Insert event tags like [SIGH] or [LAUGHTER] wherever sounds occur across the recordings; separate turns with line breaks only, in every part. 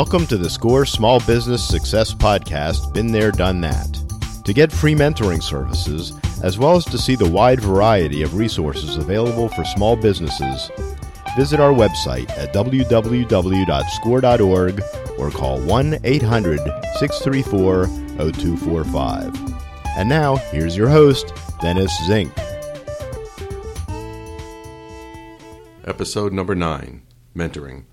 Welcome to the SCORE Small Business Success Podcast, Been There, Done That. To get free mentoring services, as well as to see the wide variety of resources available for small businesses, visit our website at www.score.org or call 1 800 634 0245. And now, here's your host, Dennis Zink.
Episode number 9 Mentoring.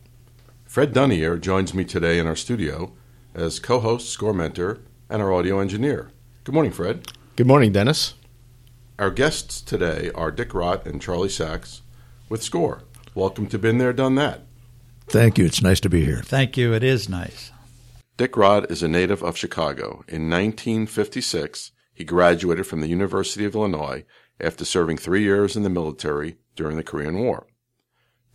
Fred Dunnier joins me today in our studio as co host, score mentor, and our audio engineer. Good morning, Fred.
Good morning, Dennis.
Our guests today are Dick Rott and Charlie Sachs with SCORE. Welcome to Been There, Done That.
Thank you. It's nice to be here.
Thank you. It is nice.
Dick Rott is a native of Chicago. In 1956, he graduated from the University of Illinois after serving three years in the military during the Korean War.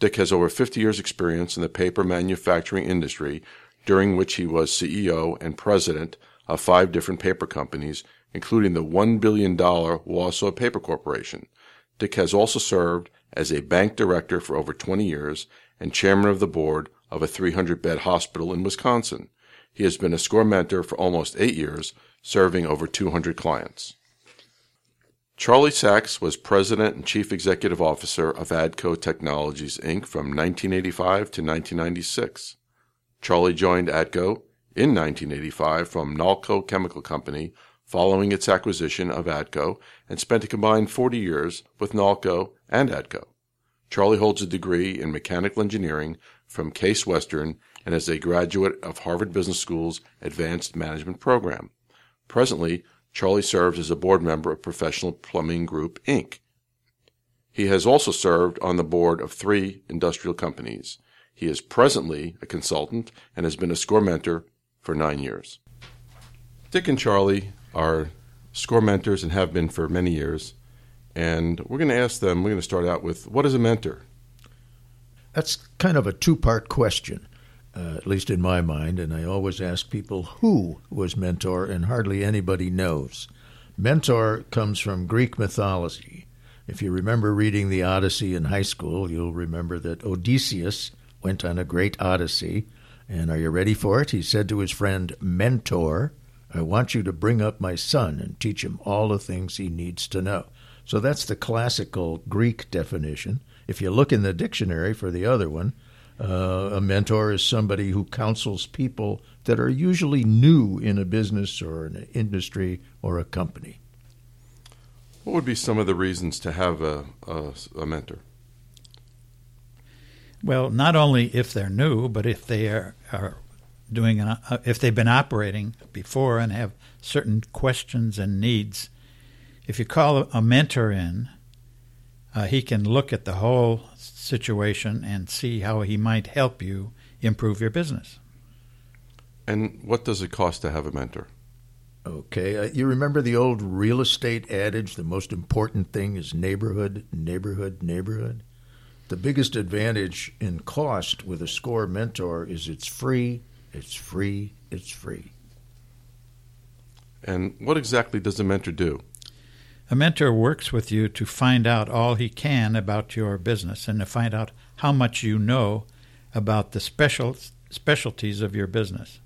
Dick has over 50 years' experience in the paper manufacturing industry, during which he was CEO and president of five different paper companies, including the $1 billion Wausau Paper Corporation. Dick has also served as a bank director for over 20 years and chairman of the board of a 300 bed hospital in Wisconsin. He has been a score mentor for almost eight years, serving over 200 clients. Charlie Sachs was president and chief executive officer of ADCO Technologies, Inc. from 1985 to 1996. Charlie joined ADCO in 1985 from Nalco Chemical Company following its acquisition of ADCO and spent a combined 40 years with Nalco and ADCO. Charlie holds a degree in mechanical engineering from Case Western and is a graduate of Harvard Business School's Advanced Management Program. Presently, Charlie serves as a board member of Professional Plumbing Group, Inc. He has also served on the board of three industrial companies. He is presently a consultant and has been a score mentor for nine years. Dick and Charlie are score mentors and have been for many years. And we're going to ask them, we're going to start out with what is a mentor?
That's kind of a two part question uh, at least in my mind, and I always ask people who was mentor, and hardly anybody knows. Mentor comes from Greek mythology. If you remember reading the Odyssey in high school, you'll remember that Odysseus went on a great odyssey. And are you ready for it? He said to his friend Mentor, I want you to bring up my son and teach him all the things he needs to know. So that's the classical Greek definition. If you look in the dictionary for the other one, uh, a mentor is somebody who counsels people that are usually new in a business or an industry or a company.
What would be some of the reasons to have a, a, a mentor?
Well, not only if they're new, but if they are, are doing an, uh, if they've been operating before and have certain questions and needs. If you call a mentor in, uh, he can look at the whole situation and see how he might help you improve your business.
And what does it cost to have a mentor?
Okay, uh, you remember the old real estate adage the most important thing is neighborhood, neighborhood, neighborhood? The biggest advantage in cost with a SCORE mentor is it's free, it's free, it's free.
And what exactly does a mentor do?
A mentor works with you to find out all he can about your business and to find out how much you know about the special specialties of your business.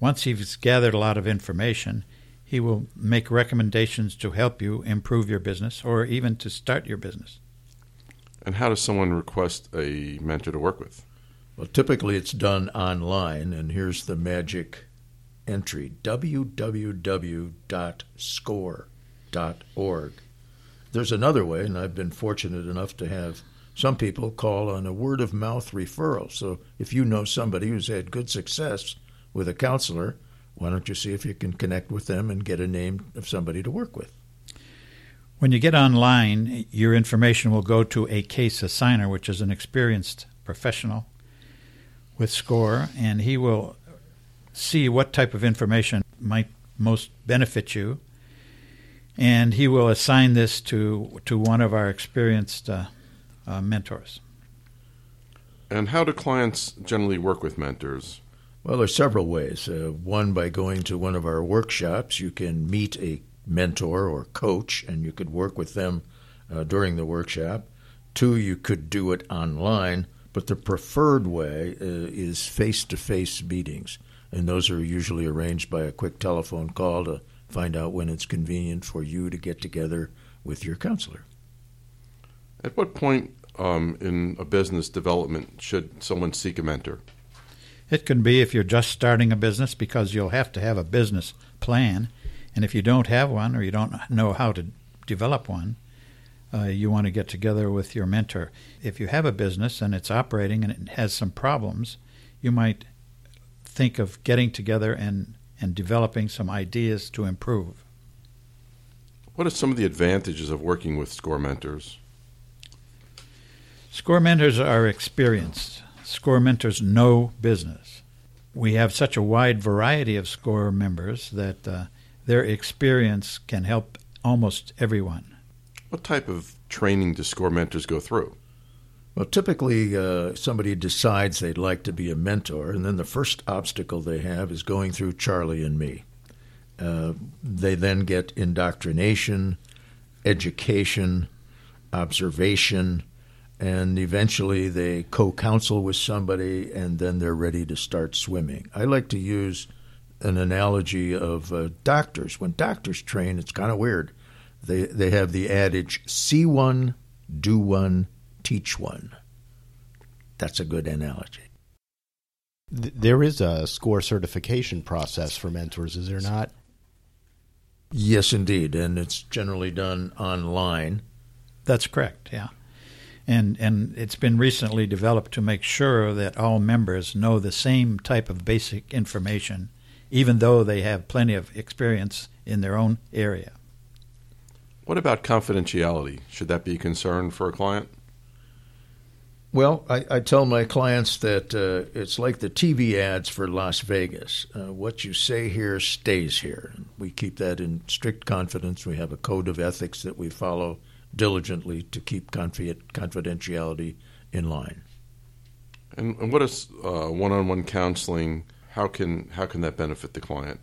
Once he's gathered a lot of information, he will make recommendations to help you improve your business or even to start your business.
And how does someone request a mentor to work with?
Well, typically it's done online, and here's the magic entry www.score org. There's another way, and I've been fortunate enough to have some people call on a word of mouth referral. So if you know somebody who's had good success with a counselor, why don't you see if you can connect with them and get a name of somebody to work with?
When you get online, your information will go to a case assigner, which is an experienced professional with SCORE, and he will see what type of information might most benefit you and he will assign this to to one of our experienced uh, uh, mentors.
And how do clients generally work with mentors?
Well, there's several ways. Uh, one, by going to one of our workshops, you can meet a mentor or coach, and you could work with them uh, during the workshop. Two, you could do it online, but the preferred way uh, is face to face meetings. And those are usually arranged by a quick telephone call to find out when it's convenient for you to get together with your counselor.
At what point um, in a business development should someone seek a mentor?
It can be if you're just starting a business because you'll have to have a business plan. And if you don't have one or you don't know how to develop one, uh, you want to get together with your mentor. If you have a business and it's operating and it has some problems, you might think of getting together and, and developing some ideas to improve.
What are some of the advantages of working with SCORE mentors?
SCORE mentors are experienced. SCORE mentors know business. We have such a wide variety of SCORE members that uh, their experience can help almost everyone.
What type of training do SCORE mentors go through?
Well, typically, uh, somebody decides they'd like to be a mentor, and then the first obstacle they have is going through Charlie and me. Uh, they then get indoctrination, education, observation, and eventually they co counsel with somebody, and then they're ready to start swimming. I like to use an analogy of uh, doctors. When doctors train, it's kind of weird. They, they have the adage see one, do one, teach one. That's a good analogy.
There is a score certification process for mentors, is there not?
Yes, indeed, and it's generally done online.
That's correct. Yeah, and and it's been recently developed to make sure that all members know the same type of basic information, even though they have plenty of experience in their own area.
What about confidentiality? Should that be a concern for a client?
Well, I, I tell my clients that uh, it's like the TV ads for Las Vegas. Uh, what you say here stays here. We keep that in strict confidence. We have a code of ethics that we follow diligently to keep confidentiality in line.
And, and what is uh, one-on-one counseling? How can how can that benefit the client?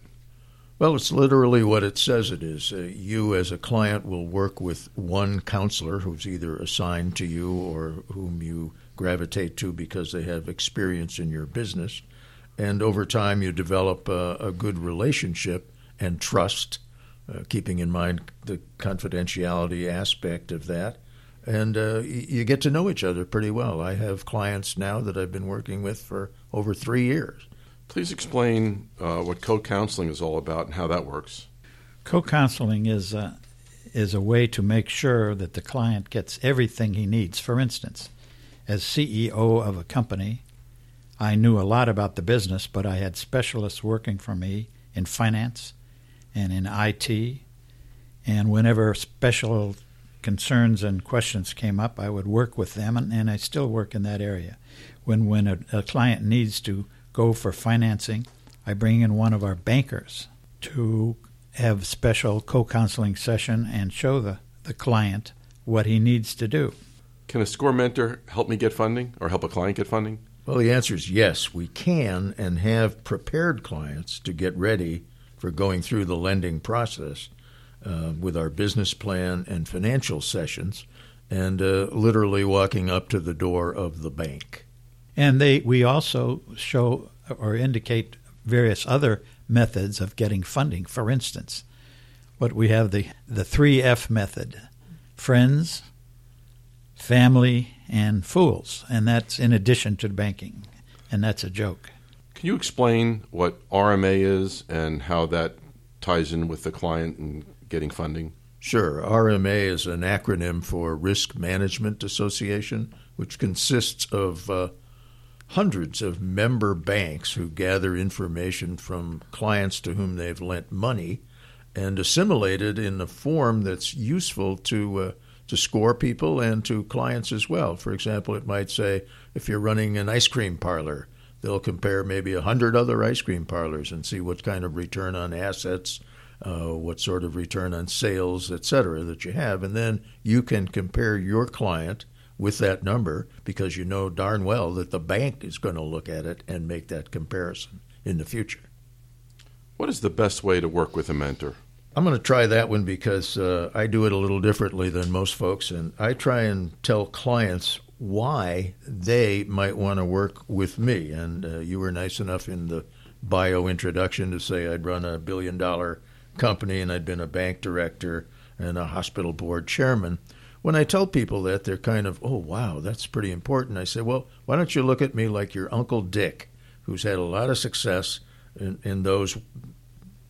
Well, it's literally what it says it is. Uh, you, as a client, will work with one counselor who's either assigned to you or whom you gravitate to because they have experience in your business. And over time, you develop a, a good relationship and trust, uh, keeping in mind the confidentiality aspect of that. And uh, you get to know each other pretty well. I have clients now that I've been working with for over three years
Please explain uh, what co-counseling is all about and how that works.
Co-counseling is a, is a way to make sure that the client gets everything he needs. For instance, as CEO of a company, I knew a lot about the business, but I had specialists working for me in finance and in IT. And whenever special concerns and questions came up, I would work with them, and, and I still work in that area. When when a, a client needs to go for financing, I bring in one of our bankers to have special co-counseling session and show the, the client what he needs to do.
Can a SCORE mentor help me get funding or help a client get funding?
Well, the answer is yes, we can and have prepared clients to get ready for going through the lending process uh, with our business plan and financial sessions and uh, literally walking up to the door of the bank.
And they we also show or indicate various other methods of getting funding. For instance, what we have the the three F method: friends, family, and fools, and that's in addition to banking, and that's a joke.
Can you explain what RMA is and how that ties in with the client and getting funding?
Sure. RMA is an acronym for Risk Management Association, which consists of uh, hundreds of member banks who gather information from clients to whom they've lent money and assimilate it in a form that's useful to uh, to score people and to clients as well. For example, it might say if you're running an ice cream parlor, they'll compare maybe a hundred other ice cream parlors and see what kind of return on assets, uh, what sort of return on sales, et cetera, that you have, and then you can compare your client with that number because you know darn well that the bank is going to look at it and make that comparison in the future.
What is the best way to work with a mentor?
I'm going to try that one because uh, I do it a little differently than most folks, and I try and tell clients why they might want to work with me. And uh, you were nice enough in the bio introduction to say I'd run a billion dollar company and I'd been a bank director and a hospital board chairman. When I tell people that, they're kind of, oh, wow, that's pretty important. I say, well, why don't you look at me like your Uncle Dick, who's had a lot of success in, in those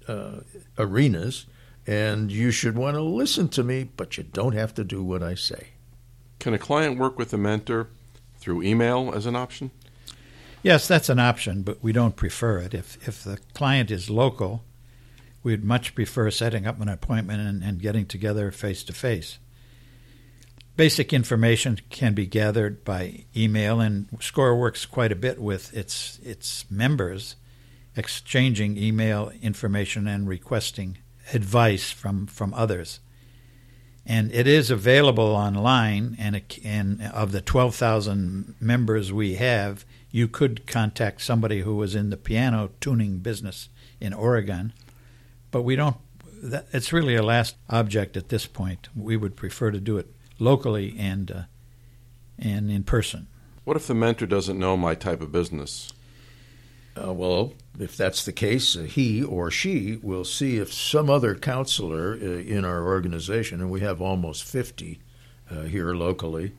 uh, arenas, and you should want to listen to me, but you don't have to do what I say.
Can a client work with a mentor through email as an option?
Yes, that's an option, but we don't prefer it. If if the client is local, we'd much prefer setting up an appointment and, and getting together face to face. Basic information can be gathered by email, and SCORE works quite a bit with its its members, exchanging email information and requesting advice from, from others. And it is available online, and, and of the 12,000 members we have, you could contact somebody who was in the piano tuning business in Oregon, but we don't. That, it's really a last object at this point. We would prefer to do it locally and uh, and in person.
What if the mentor doesn't know my type of business?
Uh, well, if that's the case, uh, he or she will see if some other counselor uh, in our organization, and we have almost 50 uh, here locally,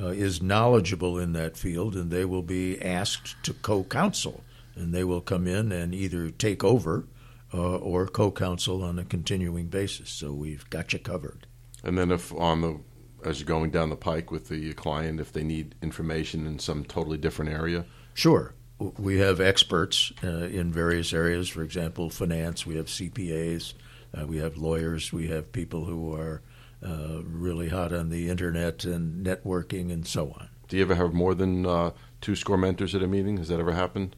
uh, is knowledgeable in that field, and they will be asked to co counsel. And they will come in and either take over uh, or co counsel on a continuing basis. So we've got you covered.
And then, if on the as you're going down the pike with the client, if they need information in some totally different area?
Sure. We have experts uh, in various areas. For example, finance. We have CPAs. Uh, we have lawyers. We have people who are uh, really hot on the internet and networking and so on.
Do you ever have more than uh, two score mentors at a meeting? Has that ever happened?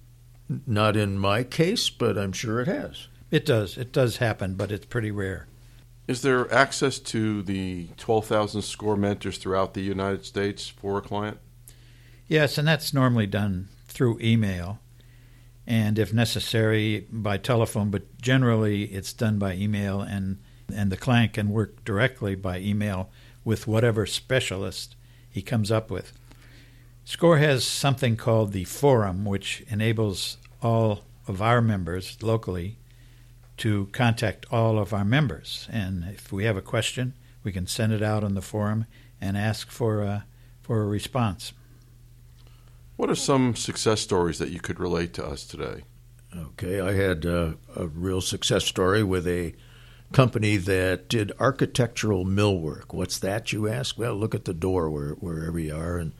Not in my case, but I'm sure it has.
It does. It does happen, but it's pretty rare.
Is there access to the 12,000 score mentors throughout the United States for a client?
Yes, and that's normally done through email and if necessary by telephone, but generally it's done by email and and the client can work directly by email with whatever specialist he comes up with. SCORE has something called the forum, which enables all of our members locally to contact all of our members. And if we have a question, we can send it out on the forum and ask for a, for a response.
What are some success stories that you could relate to us today?
Okay, I had uh, a real success story with a company that did architectural millwork. What's that, you ask? Well, look at the door where, wherever you are and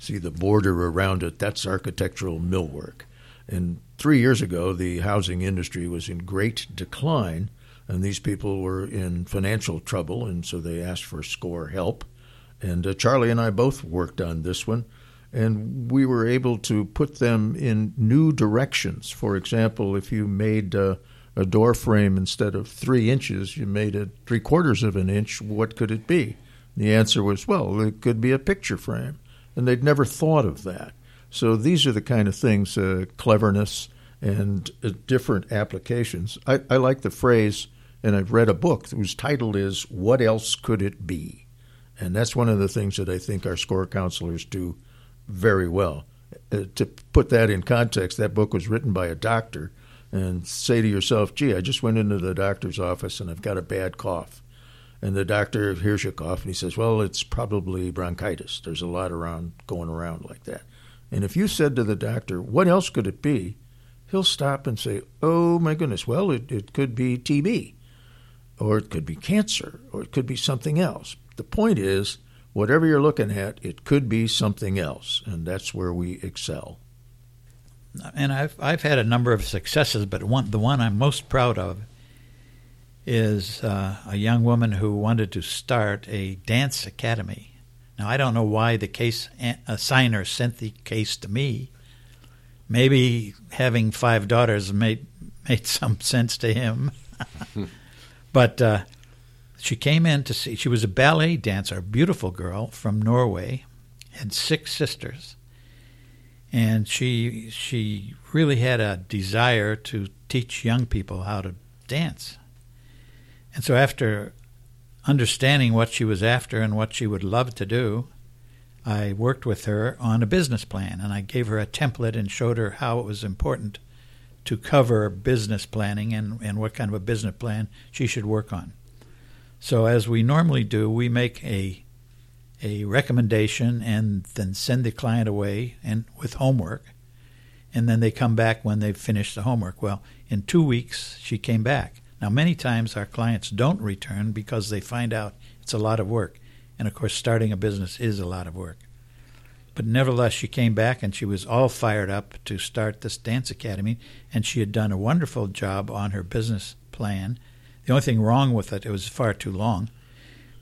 see the border around it. That's architectural millwork. And three years ago, the housing industry was in great decline, and these people were in financial trouble, and so they asked for SCORE help. And uh, Charlie and I both worked on this one, and we were able to put them in new directions. For example, if you made uh, a door frame instead of three inches, you made it three quarters of an inch, what could it be? The answer was, well, it could be a picture frame. And they'd never thought of that. So these are the kind of things, uh, cleverness and uh, different applications. I, I like the phrase, and I've read a book whose title is What Else Could It Be? And that's one of the things that I think our score counselors do very well. Uh, to put that in context, that book was written by a doctor and say to yourself, gee, I just went into the doctor's office and I've got a bad cough. And the doctor hears your cough and he says, well, it's probably bronchitis. There's a lot around going around like that. And if you said to the doctor, what else could it be? He'll stop and say, oh my goodness, well, it, it could be TB, or it could be cancer, or it could be something else. The point is, whatever you're looking at, it could be something else, and that's where we excel
and I've I've had a number of successes, but one the one I'm most proud of is uh, a young woman who wanted to start a dance academy. Now I don't know why the case assigner sent the case to me. Maybe having five daughters made made [LAUGHS] some sense to him, [LAUGHS] but uh, she came in to see. She was a ballet dancer, a beautiful girl from Norway, had six sisters and she she really had a desire to teach young people how to dance. And so after understanding what she was after and what she would love to do, I worked with her on a business plan, and I gave her a template and showed her how it was important to cover business planning and, and what kind of a business plan she should work on. So, as we normally do, we make a a recommendation and then send the client away and with homework, and then they come back when they've finished the homework. Well, in two weeks, she came back. Now, many times our clients don't return because they find out it's a lot of work. And of course, starting a business is a lot of work. But nevertheless, she came back and she was all fired up to start this dance academy. And she had done a wonderful job on her business plan. The only thing wrong with it, it was far too long.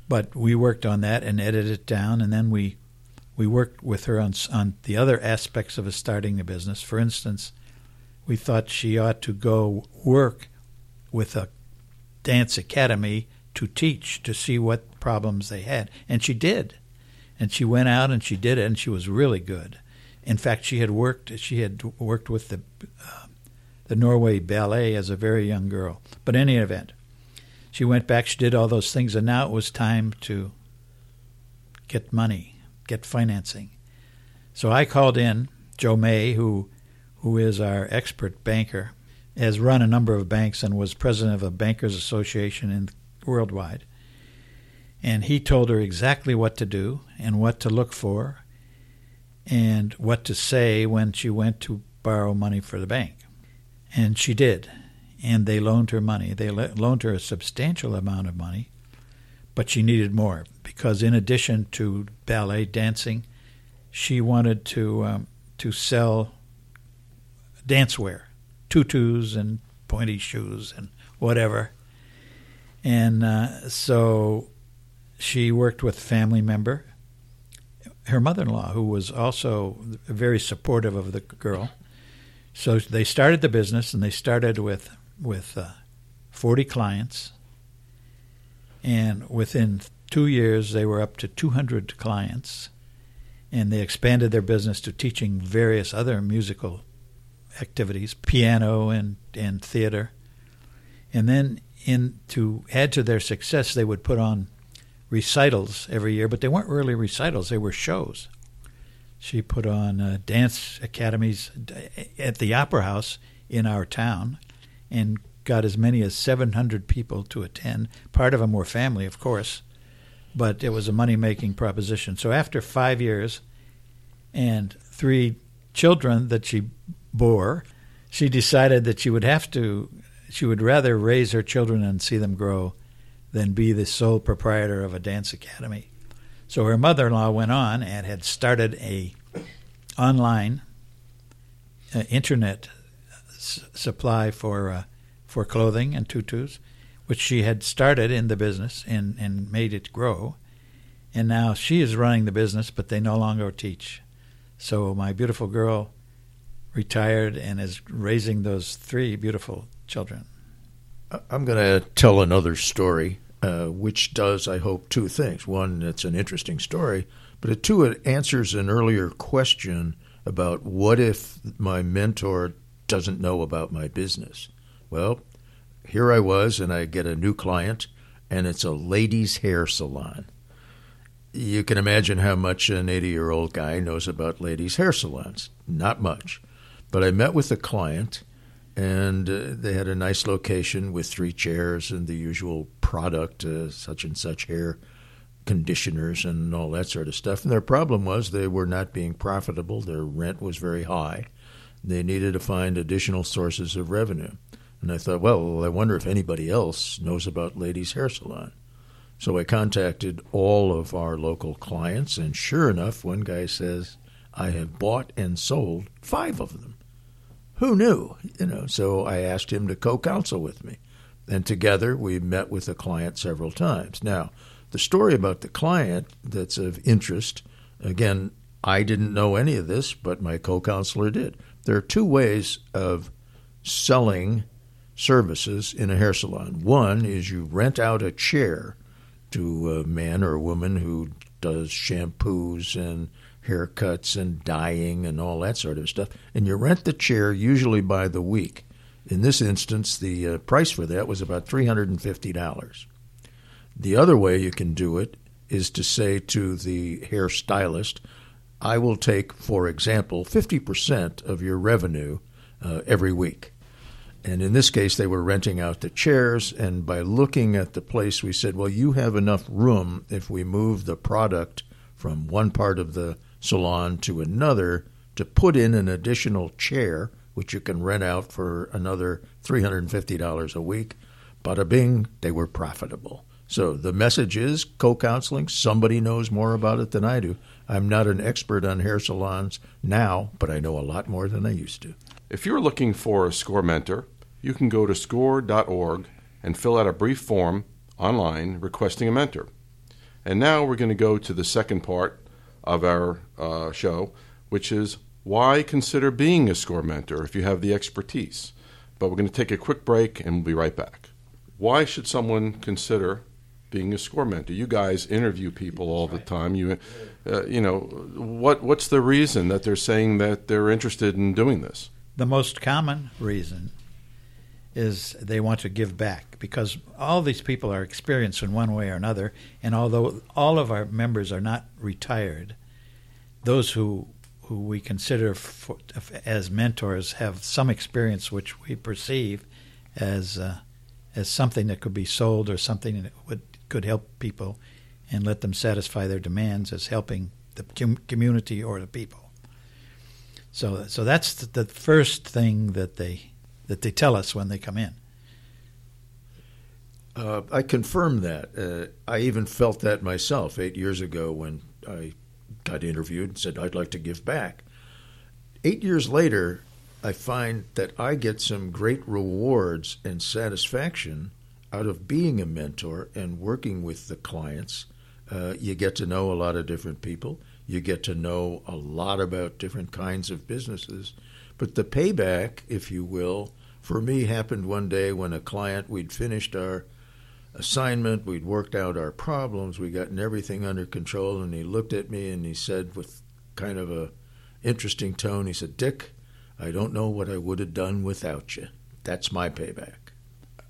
But we worked on that and edited it down. And then we, we worked with her on, on the other aspects of starting the business. For instance, we thought she ought to go work with a dance academy to teach to see what problems they had. And she did. And she went out and she did it, and she was really good. In fact, she had worked. She had worked with the uh, the Norway Ballet as a very young girl. But in any event, she went back. She did all those things, and now it was time to get money, get financing. So I called in Joe May, who who is our expert banker, has run a number of banks and was president of a bankers association in worldwide. And he told her exactly what to do and what to look for and what to say when she went to borrow money for the bank. And she did. And they loaned her money. They loaned her a substantial amount of money, but she needed more because, in addition to ballet dancing, she wanted to um, to sell dancewear, tutus and pointy shoes and whatever. And uh, so she worked with a family member, her mother in law, who was also very supportive of the girl. So they started the business, and they started with with uh, 40 clients. And within two years, they were up to 200 clients. And they expanded their business to teaching various other musical activities, piano and, and theater. And then in to add to their success, they would put on recitals every year, but they weren't really recitals; they were shows. She put on uh, dance academies at the Opera House in our town, and got as many as 700 people to attend. Part of them were family, of course, but it was a money-making proposition. So after five years and three children that she bore, she decided that she would have to she would rather raise her children and see them grow than be the sole proprietor of a dance academy. So her mother-in-law went on and had started a online uh, internet s- supply for uh, for clothing and tutus, which she had started in the business and, and made it grow. And now she is running the business, but they no longer teach. So my beautiful girl retired and is raising those three beautiful children.
I'm going to tell another story, uh, which does, I hope, two things. One, it's an interesting story, but two, it answers an earlier question about what if my mentor doesn't know about my business. Well, here I was, and I get a new client, and it's a ladies' hair salon. You can imagine how much an 80 year old guy knows about ladies' hair salons. Not much. But I met with the client, and uh, they had a nice location with three chairs and the usual product, uh, such and such hair conditioners and all that sort of stuff. And their problem was they were not being profitable. Their rent was very high. They needed to find additional sources of revenue. And I thought, well, I wonder if anybody else knows about Ladies Hair Salon. So I contacted all of our local clients, and sure enough, one guy says, I have bought and sold five of them who knew? You know, so I asked him to co-counsel with me, and together we met with the client several times. Now, the story about the client that's of interest, again, I didn't know any of this, but my co-counselor did. There are two ways of selling services in a hair salon. One is you rent out a chair to a man or a woman who does shampoos and haircuts and dyeing and all that sort of stuff. And you rent the chair usually by the week. In this instance, the uh, price for that was about $350. The other way you can do it is to say to the hairstylist, I will take, for example, 50% of your revenue uh, every week. And in this case, they were renting out the chairs. And by looking at the place, we said, well, you have enough room if we move the product from one part of the salon to another to put in an additional chair, which you can rent out for another $350 a week. Bada bing, they were profitable. So the message is co counseling. Somebody knows more about it than I do. I'm not an expert on hair salons now, but I know a lot more than I used to.
If you're looking for a SCORE mentor, you can go to score.org and fill out a brief form online requesting a mentor. And now we're going to go to the second part of our uh, show, which is why consider being a SCORE mentor if you have the expertise. But we're going to take a quick break and we'll be right back. Why should someone consider being a SCORE mentor? You guys interview people all the time. You, uh, you know, what what's the reason that they're saying that they're interested in doing this?
The most common reason is they want to give back because all these people are experienced in one way or another. And although all of our members are not retired, those who who we consider for, as mentors have some experience which we perceive as uh, as something that could be sold or something that would could help people and let them satisfy their demands as helping the com- community or the people. So so that's the first thing that they that they tell us when they come in.
Uh, I confirm that. Uh, I even felt that myself eight years ago when I got interviewed and said I'd like to give back. Eight years later, I find that I get some great rewards and satisfaction out of being a mentor and working with the clients. Uh, you get to know a lot of different people. You get to know a lot about different kinds of businesses. But the payback, if you will, for me happened one day when a client, we'd finished our assignment, we'd worked out our problems, we'd gotten everything under control, and he looked at me and he said with kind of a interesting tone, he said, Dick, I don't know what I would have done without you. That's my payback.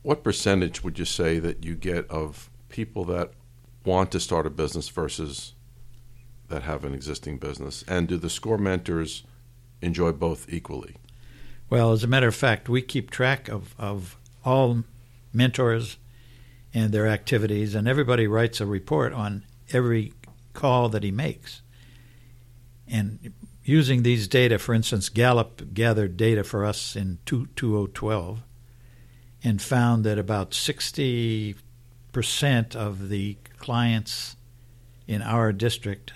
What percentage would you say that you get of people that want to start a business versus that have an existing business? And do the SCORE mentors enjoy both equally?
Well, as a matter of fact, we keep track of, of all mentors and their activities, and everybody writes a report on every call that he makes. And using these data, for instance, Gallup gathered data for us in 2012 and found that about 60% of the clients in our district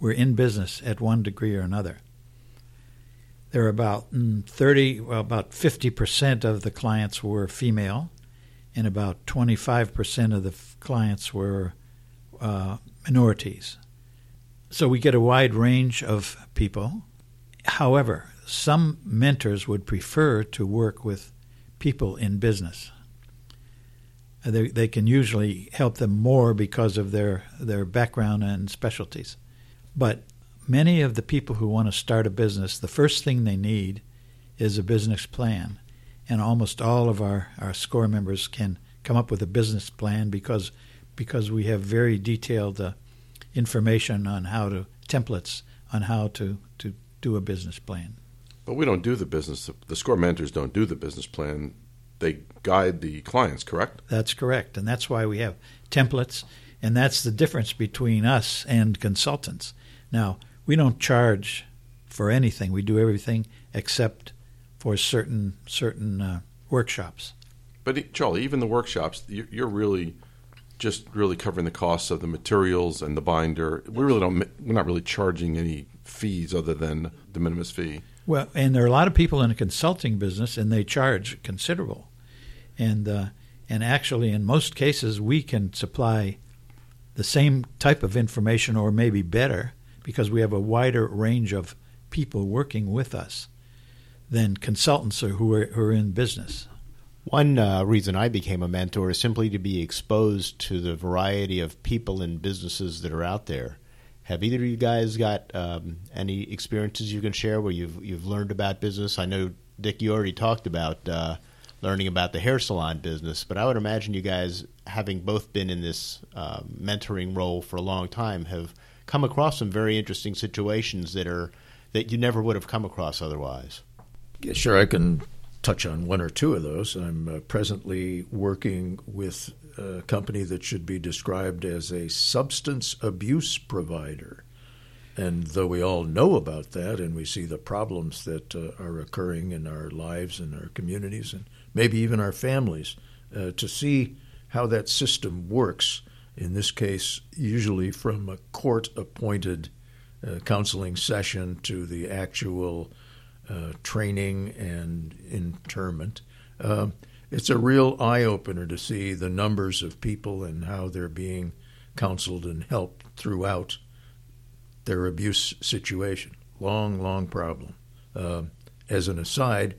were in business at one degree or another. There were about mm, 30, well, about 50% of the clients were female, and about 25% of the f- clients were uh, minorities. So we get a wide range of people. However, some mentors would prefer to work with people in business. They, they can usually help them more because of their, their background and specialties. But many of the people who want to start a business, the first thing they need is a business plan. And almost all of our, our SCORE members can come up with a business plan because because we have very detailed uh, information on how to templates on how to, to do a business plan.
But we don't do the business. The SCORE mentors don't do the business plan. They guide the clients, correct?
That's correct, and that's why we have templates, and that's the difference between us and consultants. Now, we don't charge for anything. We do everything except for certain certain uh, workshops.
But Charlie, even the workshops, you're really just really covering the costs of the materials and the binder. We really don't. We're not really charging any fees other than the minimus fee.
Well, and there are a lot of people in the consulting business, and they charge considerable. And uh, and actually, in most cases, we can supply the same type of information, or maybe better, because we have a wider range of people working with us than consultants who are, who are in business.
One uh, reason I became a mentor is simply to be exposed to the variety of people and businesses that are out there. Have either of you guys got um, any experiences you can share where you've you've learned about business? I know Dick, you already talked about uh,
learning about the hair salon business. But I would imagine you guys, having both been in this uh, mentoring role for a long time, have come across some very interesting situations that are that you never would have come across otherwise.
Yeah, sure, I can touch on one or two of those. I'm uh, presently working with a company that should be described as a substance abuse provider. And though we all know about that and we see the problems that uh, are occurring in our lives and our communities and maybe even our families, uh, to see how that system works, in this case, usually from a court appointed uh, counseling session to the actual uh, training and internment. Uh, it's a real eye opener to see the numbers of people and how they're being counseled and helped throughout their abuse situation. Long, long problem. Uh, as an aside,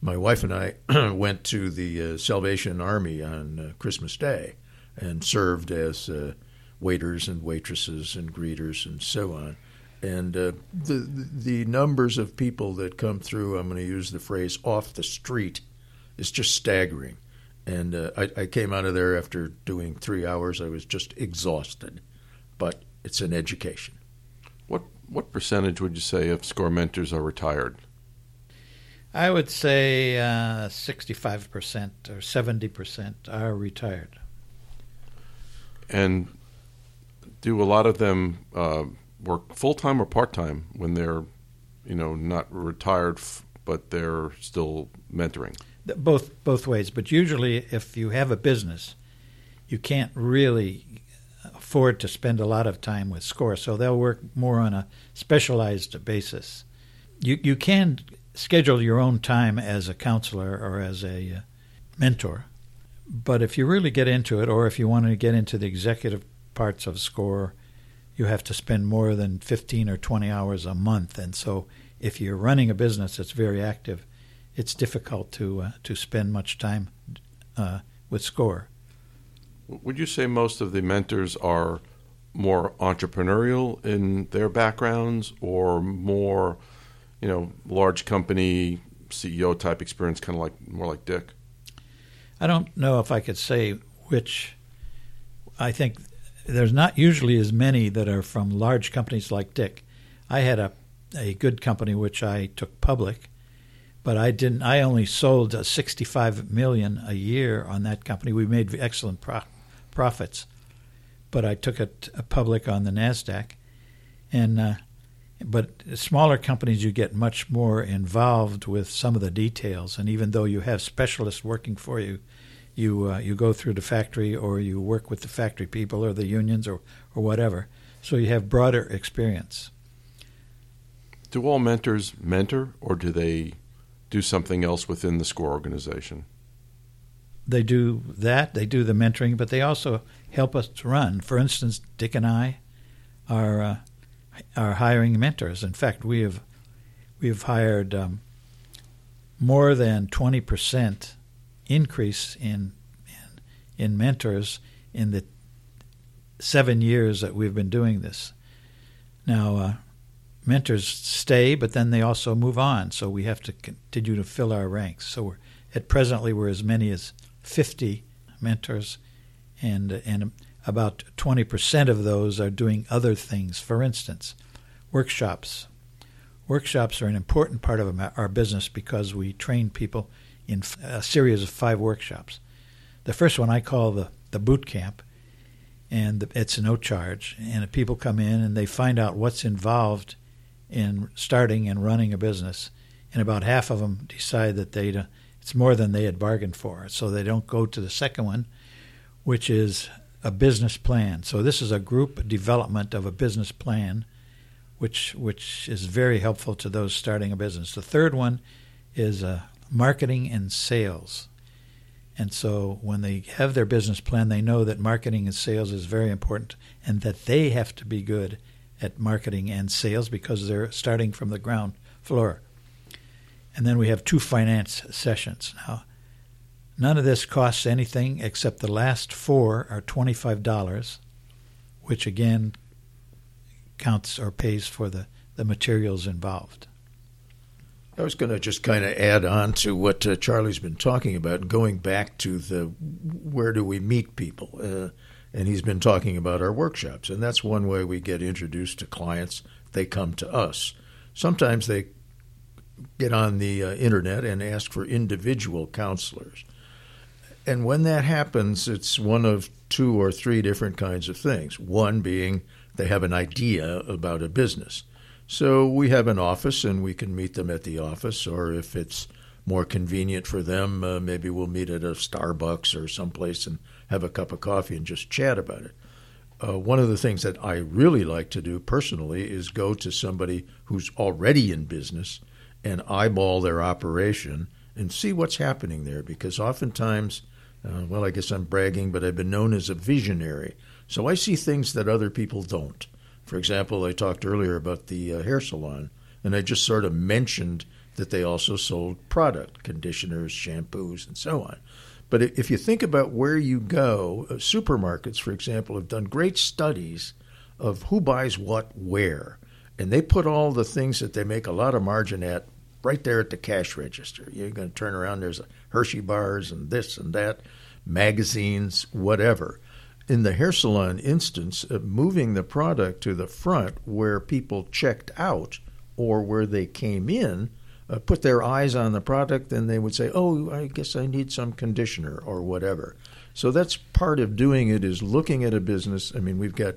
my wife and I [CLEARS THROAT] went to the uh, Salvation Army on uh, Christmas Day and served as uh, waiters and waitresses and greeters and so on. And uh, the the numbers of people that come through, I'm going to use the phrase off the street, is just staggering. And uh, I, I came out of there after doing three hours. I was just exhausted, but it's an education.
What what percentage would you say of SCORE mentors are retired?
I would say uh, 65% or 70% are retired.
And do a lot of them uh, work full time or part time when they're, you know, not retired, f- but they're still mentoring?
Both both ways, but usually if you have a business, you can't really afford to spend a lot of time with SCORE, so they'll work more on a specialized basis. You you can schedule your own time as a counselor or as a uh, mentor, but if you really get into it, or if you want to get into the executive parts of SCORE, you have to spend more than 15 or 20 hours a month, and so if you're running a business that's very active, it's difficult to uh, to spend much time uh, with SCORE.
Would you say most of the mentors are more entrepreneurial in their backgrounds, or more, you know, large company CEO type experience, kind of like more like Dick?
I don't know if I could say which. I think there's not usually as many that are from large companies like Dick. I had a a good company which I took public, but I didn't. I only sold uh, 65 million a year on that company. We made excellent pro- profits, but I took it uh, public on the Nasdaq, and uh, but smaller companies you get much more involved with some of the details, and even though you have specialists working for you, you uh, you go through the factory or you work with the factory people or the unions or or whatever, so you have broader experience.
Do all mentors mentor, or do they do something else within the SCORE organization?
They do that. They do the mentoring, but they also help us run. For instance, Dick and I are uh, are hiring mentors. In fact, we have we have hired um, more than twenty percent increase in, in in mentors in the seven years that we've been doing this. Now, uh, mentors stay, but then they also move on. So we have to continue to fill our ranks. So we're, at presently we're as many as 50 mentors, and and about 20% of those are doing other things. For instance, workshops. Workshops are an important part of our business because we train people in a series of five workshops. The first one I call the, the boot camp, and it's no charge. And people come in and they find out what's involved in starting and running a business, and about half of them decide that they it's more than they had bargained for, so they don't go to the second one, which is a business plan. So this is a group development of a business plan, which which is very helpful to those starting a business. The third one is uh, marketing and sales. And so when they have their business plan, they know that marketing and sales is very important and that they have to be good at marketing and sales because they're starting from the ground floor. And then we have two finance sessions. Now, none of this costs anything except the last four are $25, which again counts or pays for the, the materials involved.
I was going to just kind of add on to what uh, Charlie's been talking about, going back to the where do we meet people, uh, and he's been talking about our workshops, and that's one way we get introduced to clients. They come to us. Sometimes they get on the uh, internet and ask for individual counselors, and when that happens, it's one of two or three different kinds of things. One being they have an idea about a business so we have an office and we can meet them at the office, or if it's more convenient for them, uh, maybe we'll meet at a Starbucks or someplace and have a cup of coffee and just chat about it. Uh, one of the things that I really like to do personally is go to somebody who's already in business and eyeball their operation and see what's happening there because oftentimes, uh, well, I guess I'm bragging, but I've been known as a visionary. So I see things that other people don't. For example, I talked earlier about the uh, hair salon, and I just sort of mentioned that they also sold product, conditioners, shampoos, and so on. But if you think about where you go, uh, supermarkets, for example, have done great studies of who buys what where. And they put all the things that they make a lot of margin at right there at the cash register. You're going to turn around, there's Hershey bars and this and that, magazines, whatever in the hair salon instance, uh, moving the product to the front where people checked out or where they came in, uh, put their eyes on the product, then they would say, "Oh, I guess I need some conditioner or whatever." So that's part of doing it is looking at a business. I mean, we've got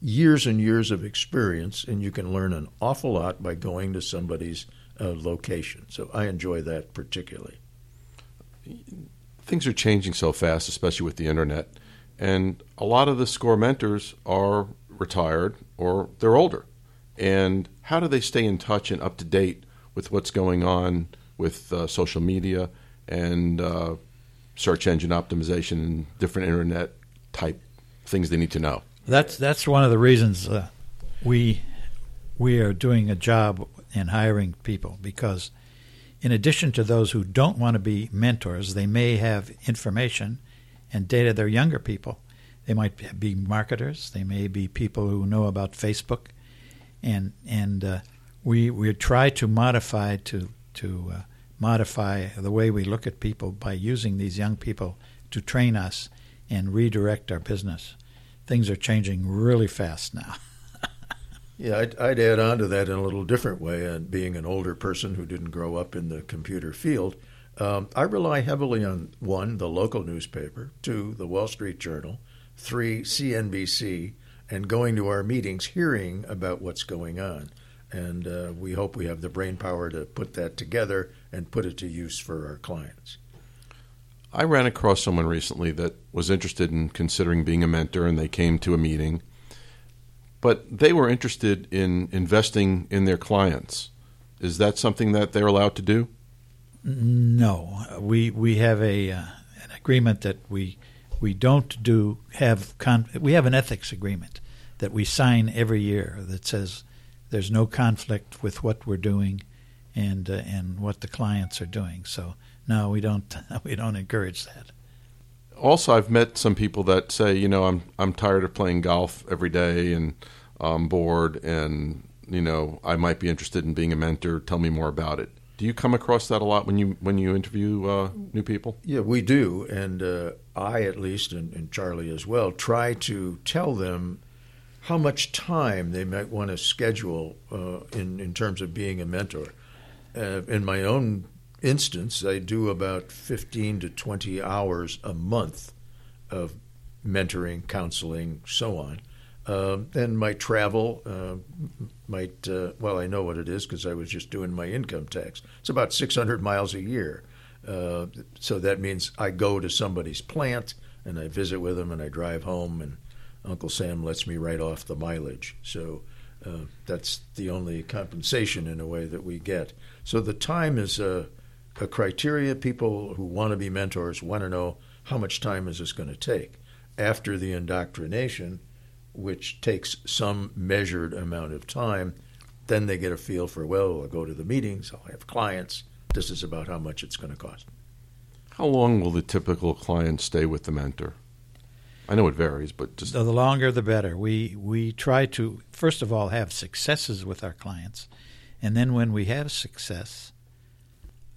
years and years of experience, and you can learn an awful lot by going to somebody's uh, location. So I enjoy that particularly.
Things are changing so fast, especially with the internet and a lot of the score mentors are retired or they're older. And how do they stay in touch and up to date with what's going on with uh, social media and uh, search engine optimization and different internet type things they need to know?
That's that's one of the reasons uh, we we are doing a job in hiring people because in addition to those who don't want to be mentors, they may have information and data their younger people. They might be marketers. They may be people who know about Facebook, and and uh, we we try to modify to to uh, modify the way we look at people by using these young people to train us and redirect our business. Things are changing really fast now. [LAUGHS]
yeah, I'd, I'd, add on to that in a little different way. And being an older person who didn't grow up in the computer field, um, I rely heavily on one, the local newspaper, two, the Wall Street Journal, three, CNBC, and going to our meetings, hearing about what's going on. And uh, we hope we have the brain power to put that together and put it to use for our clients.
I ran across someone recently that was interested in considering being a mentor, and they came to a meeting. But they were interested in investing in their clients. Is that something that they're allowed to do?
No, we we have a uh, an agreement that we we don't do have con- we have an ethics agreement that we sign every year that says there's no conflict with what we're doing and uh, and what the clients are doing. So no, we don't [LAUGHS] we don't encourage that.
Also, I've met some people that say, you know, I'm I'm tired of playing golf every day and I'm bored and you know I might be interested in being a mentor. Tell me more about it. Do you come across that a lot when you when you interview uh, new people?
Yeah, we do, and uh, I at least, and, and, Charlie as well, try to tell them how much time they might want to schedule uh, in in terms of being a mentor. Uh, in my own instance, I do about fifteen to twenty hours a month of mentoring, counseling, so on. Uh, and my travel uh, might, uh, well, I know what it is because I was just doing my income tax. It's about 600 miles a year. Uh, so that means I go to somebody's plant and I visit with them and I drive home, and Uncle Sam lets me write off the mileage. So uh, that's the only compensation in a way that we get. So the time is a, a criteria. People who want to be mentors want to know how much time is this going to take. After the indoctrination, which takes some measured amount of time. Then they get a feel for, well, I'll go to the meetings, I'll have clients. This is about how much it's going to cost.
How long will the typical client stay with the mentor? I know it varies, but just
the longer the better. We we try to first of all have successes with our clients, and then when we have success,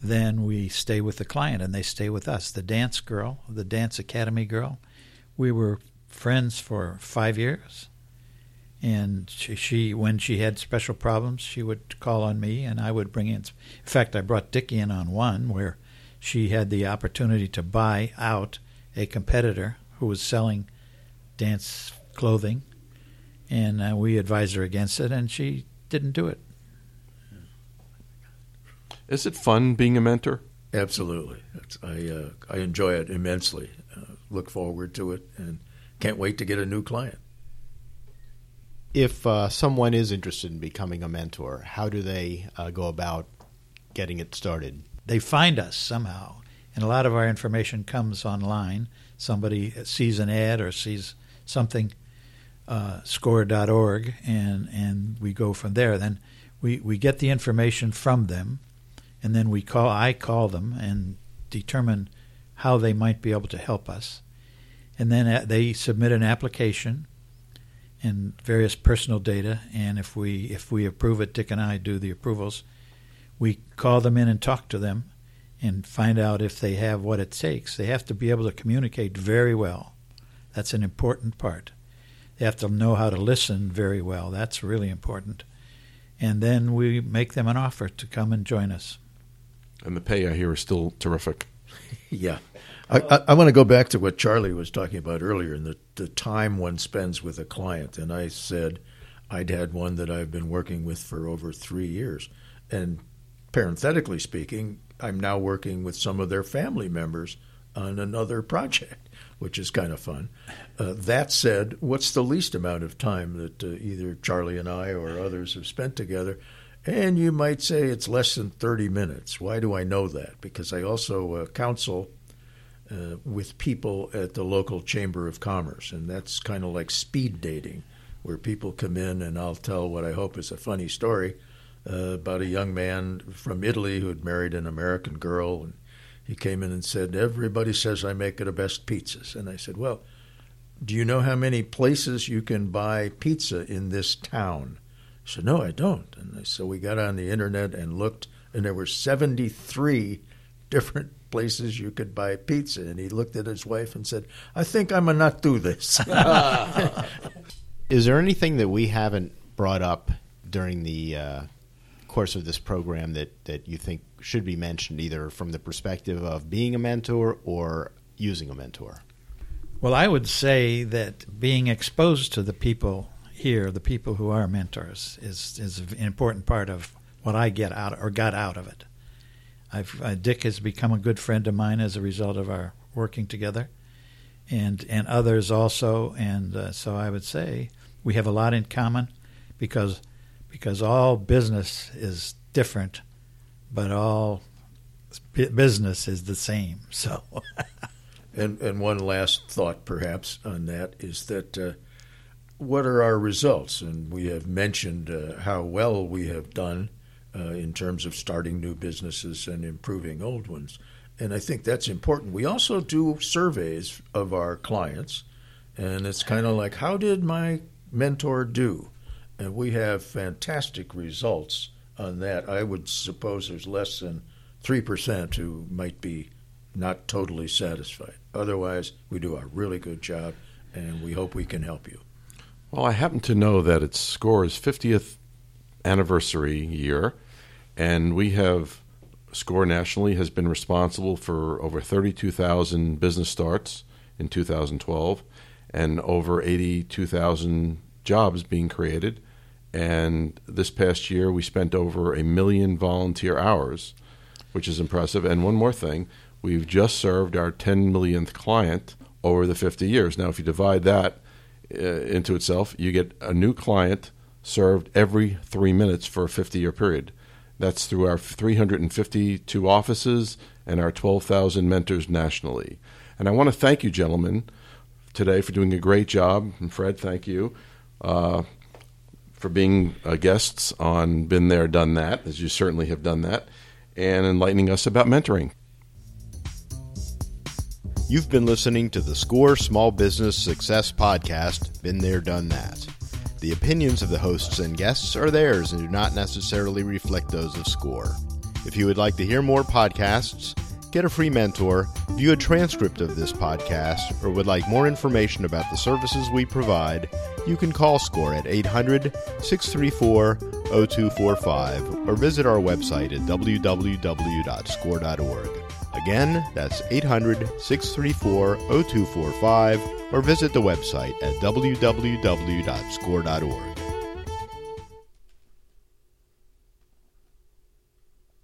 then we stay with the client and they stay with us. The dance girl, the dance academy girl, we were friends for five years. And she, she, when she had special problems, she would call on me, and I would bring in. In fact, I brought Dickie in on one where she had the opportunity to buy out a competitor who was selling dance clothing, and uh, we advised her against it, and she didn't do it.
Is it fun being a mentor?
Absolutely. It's, I uh, I enjoy it immensely. Uh, look forward to it, and can't wait to get a new client.
If uh, someone is interested in becoming a mentor, how do they uh, go about getting it started?
They find us somehow, and a lot of our information comes online. Somebody sees an ad or sees something, uh, score.org, and and we go from there. Then we, we get the information from them and then we call I call them and determine how they might be able to help us. And then uh, they submit an application and various personal data and if we if we approve it Dick and I do the approvals, we call them in and talk to them and find out if they have what it takes. They have to be able to communicate very well. That's an important part. They have to know how to listen very well. That's really important. And then we make them an offer to come and join us.
And the pay I hear is still terrific. [LAUGHS]
yeah. I, I, I, want to go back to what Charlie was talking about earlier and the, the time one spends with a client. And I said I'd had one that I've been working with for over three years. And parenthetically speaking, I'm now working with some of their family members on another project, which is kind of fun. Uh, that said, what's the least amount of time that uh, either Charlie and I or others have spent together? And you might say it's less than 30 minutes. Why do I know that? Because I also uh, counsel uh, with people at the local Chamber of Commerce, and that's kind of like speed dating, where people come in and I'll tell what I hope is a funny story uh, about a young man from Italy who had married an American girl. And he came in and said, Everybody says I make the best pizzas. And I said, Well, do you know how many places you can buy pizza in this town? I said, No, I don't. And so we got on the internet and looked, and there were 73 different places you could buy pizza. And he looked at his wife and said, I think I'm going to not do this. [LAUGHS]
Is there anything that we haven't brought up during the uh, course of this program that, that you think should be mentioned, either from the perspective of being a mentor or using a mentor?
Well, I would say that being exposed to the people here, the people who are mentors, is is an important part of what I get out or got out of it. Uh, Dick has become a good friend of mine as a result of our working together, and and others also. And uh, so I would say we have a lot in common because because all business is different, but all business is the same. [LAUGHS] So.
and and one last thought, perhaps, on that is that. Uh, what are our results? And we have mentioned uh, how well we have done uh, in terms of starting new businesses and improving old ones. And I think that's important. We also do surveys of our clients, and it's kind of like, how did my mentor do? And we have fantastic results on that. I would suppose there's less than 3% who might be not totally satisfied. Otherwise, we do a really good job, and we hope we can help you.
Well, I happen to know that it's Score's 50th anniversary year, and we have Score nationally has been responsible for over 32,000 business starts in 2012 and over 82,000 jobs being created. And this past year, we spent over a million volunteer hours, which is impressive. And one more thing, we've just served our 10 millionth client over the 50 years. Now, if you divide that uh, into itself, you get a new client served every three minutes for a 50 year period. That's through our 352 offices and our 12,000 mentors nationally. And I want to thank you, gentlemen, today for doing a great job. And Fred, thank you uh, for being uh, guests on Been There, Done That, as you certainly have done that, and enlightening us about mentoring.
You've been listening to the SCORE Small Business Success Podcast, Been There, Done That. The opinions of the hosts and guests are theirs and do not necessarily reflect those of SCORE. If you would like to hear more podcasts, get a free mentor, view a transcript of this podcast, or would like more information about the services we provide, you can call SCORE at 800 634 0245 or visit our website at www.score.org. Again, that's 800 634 0245 or visit the website at www.score.org.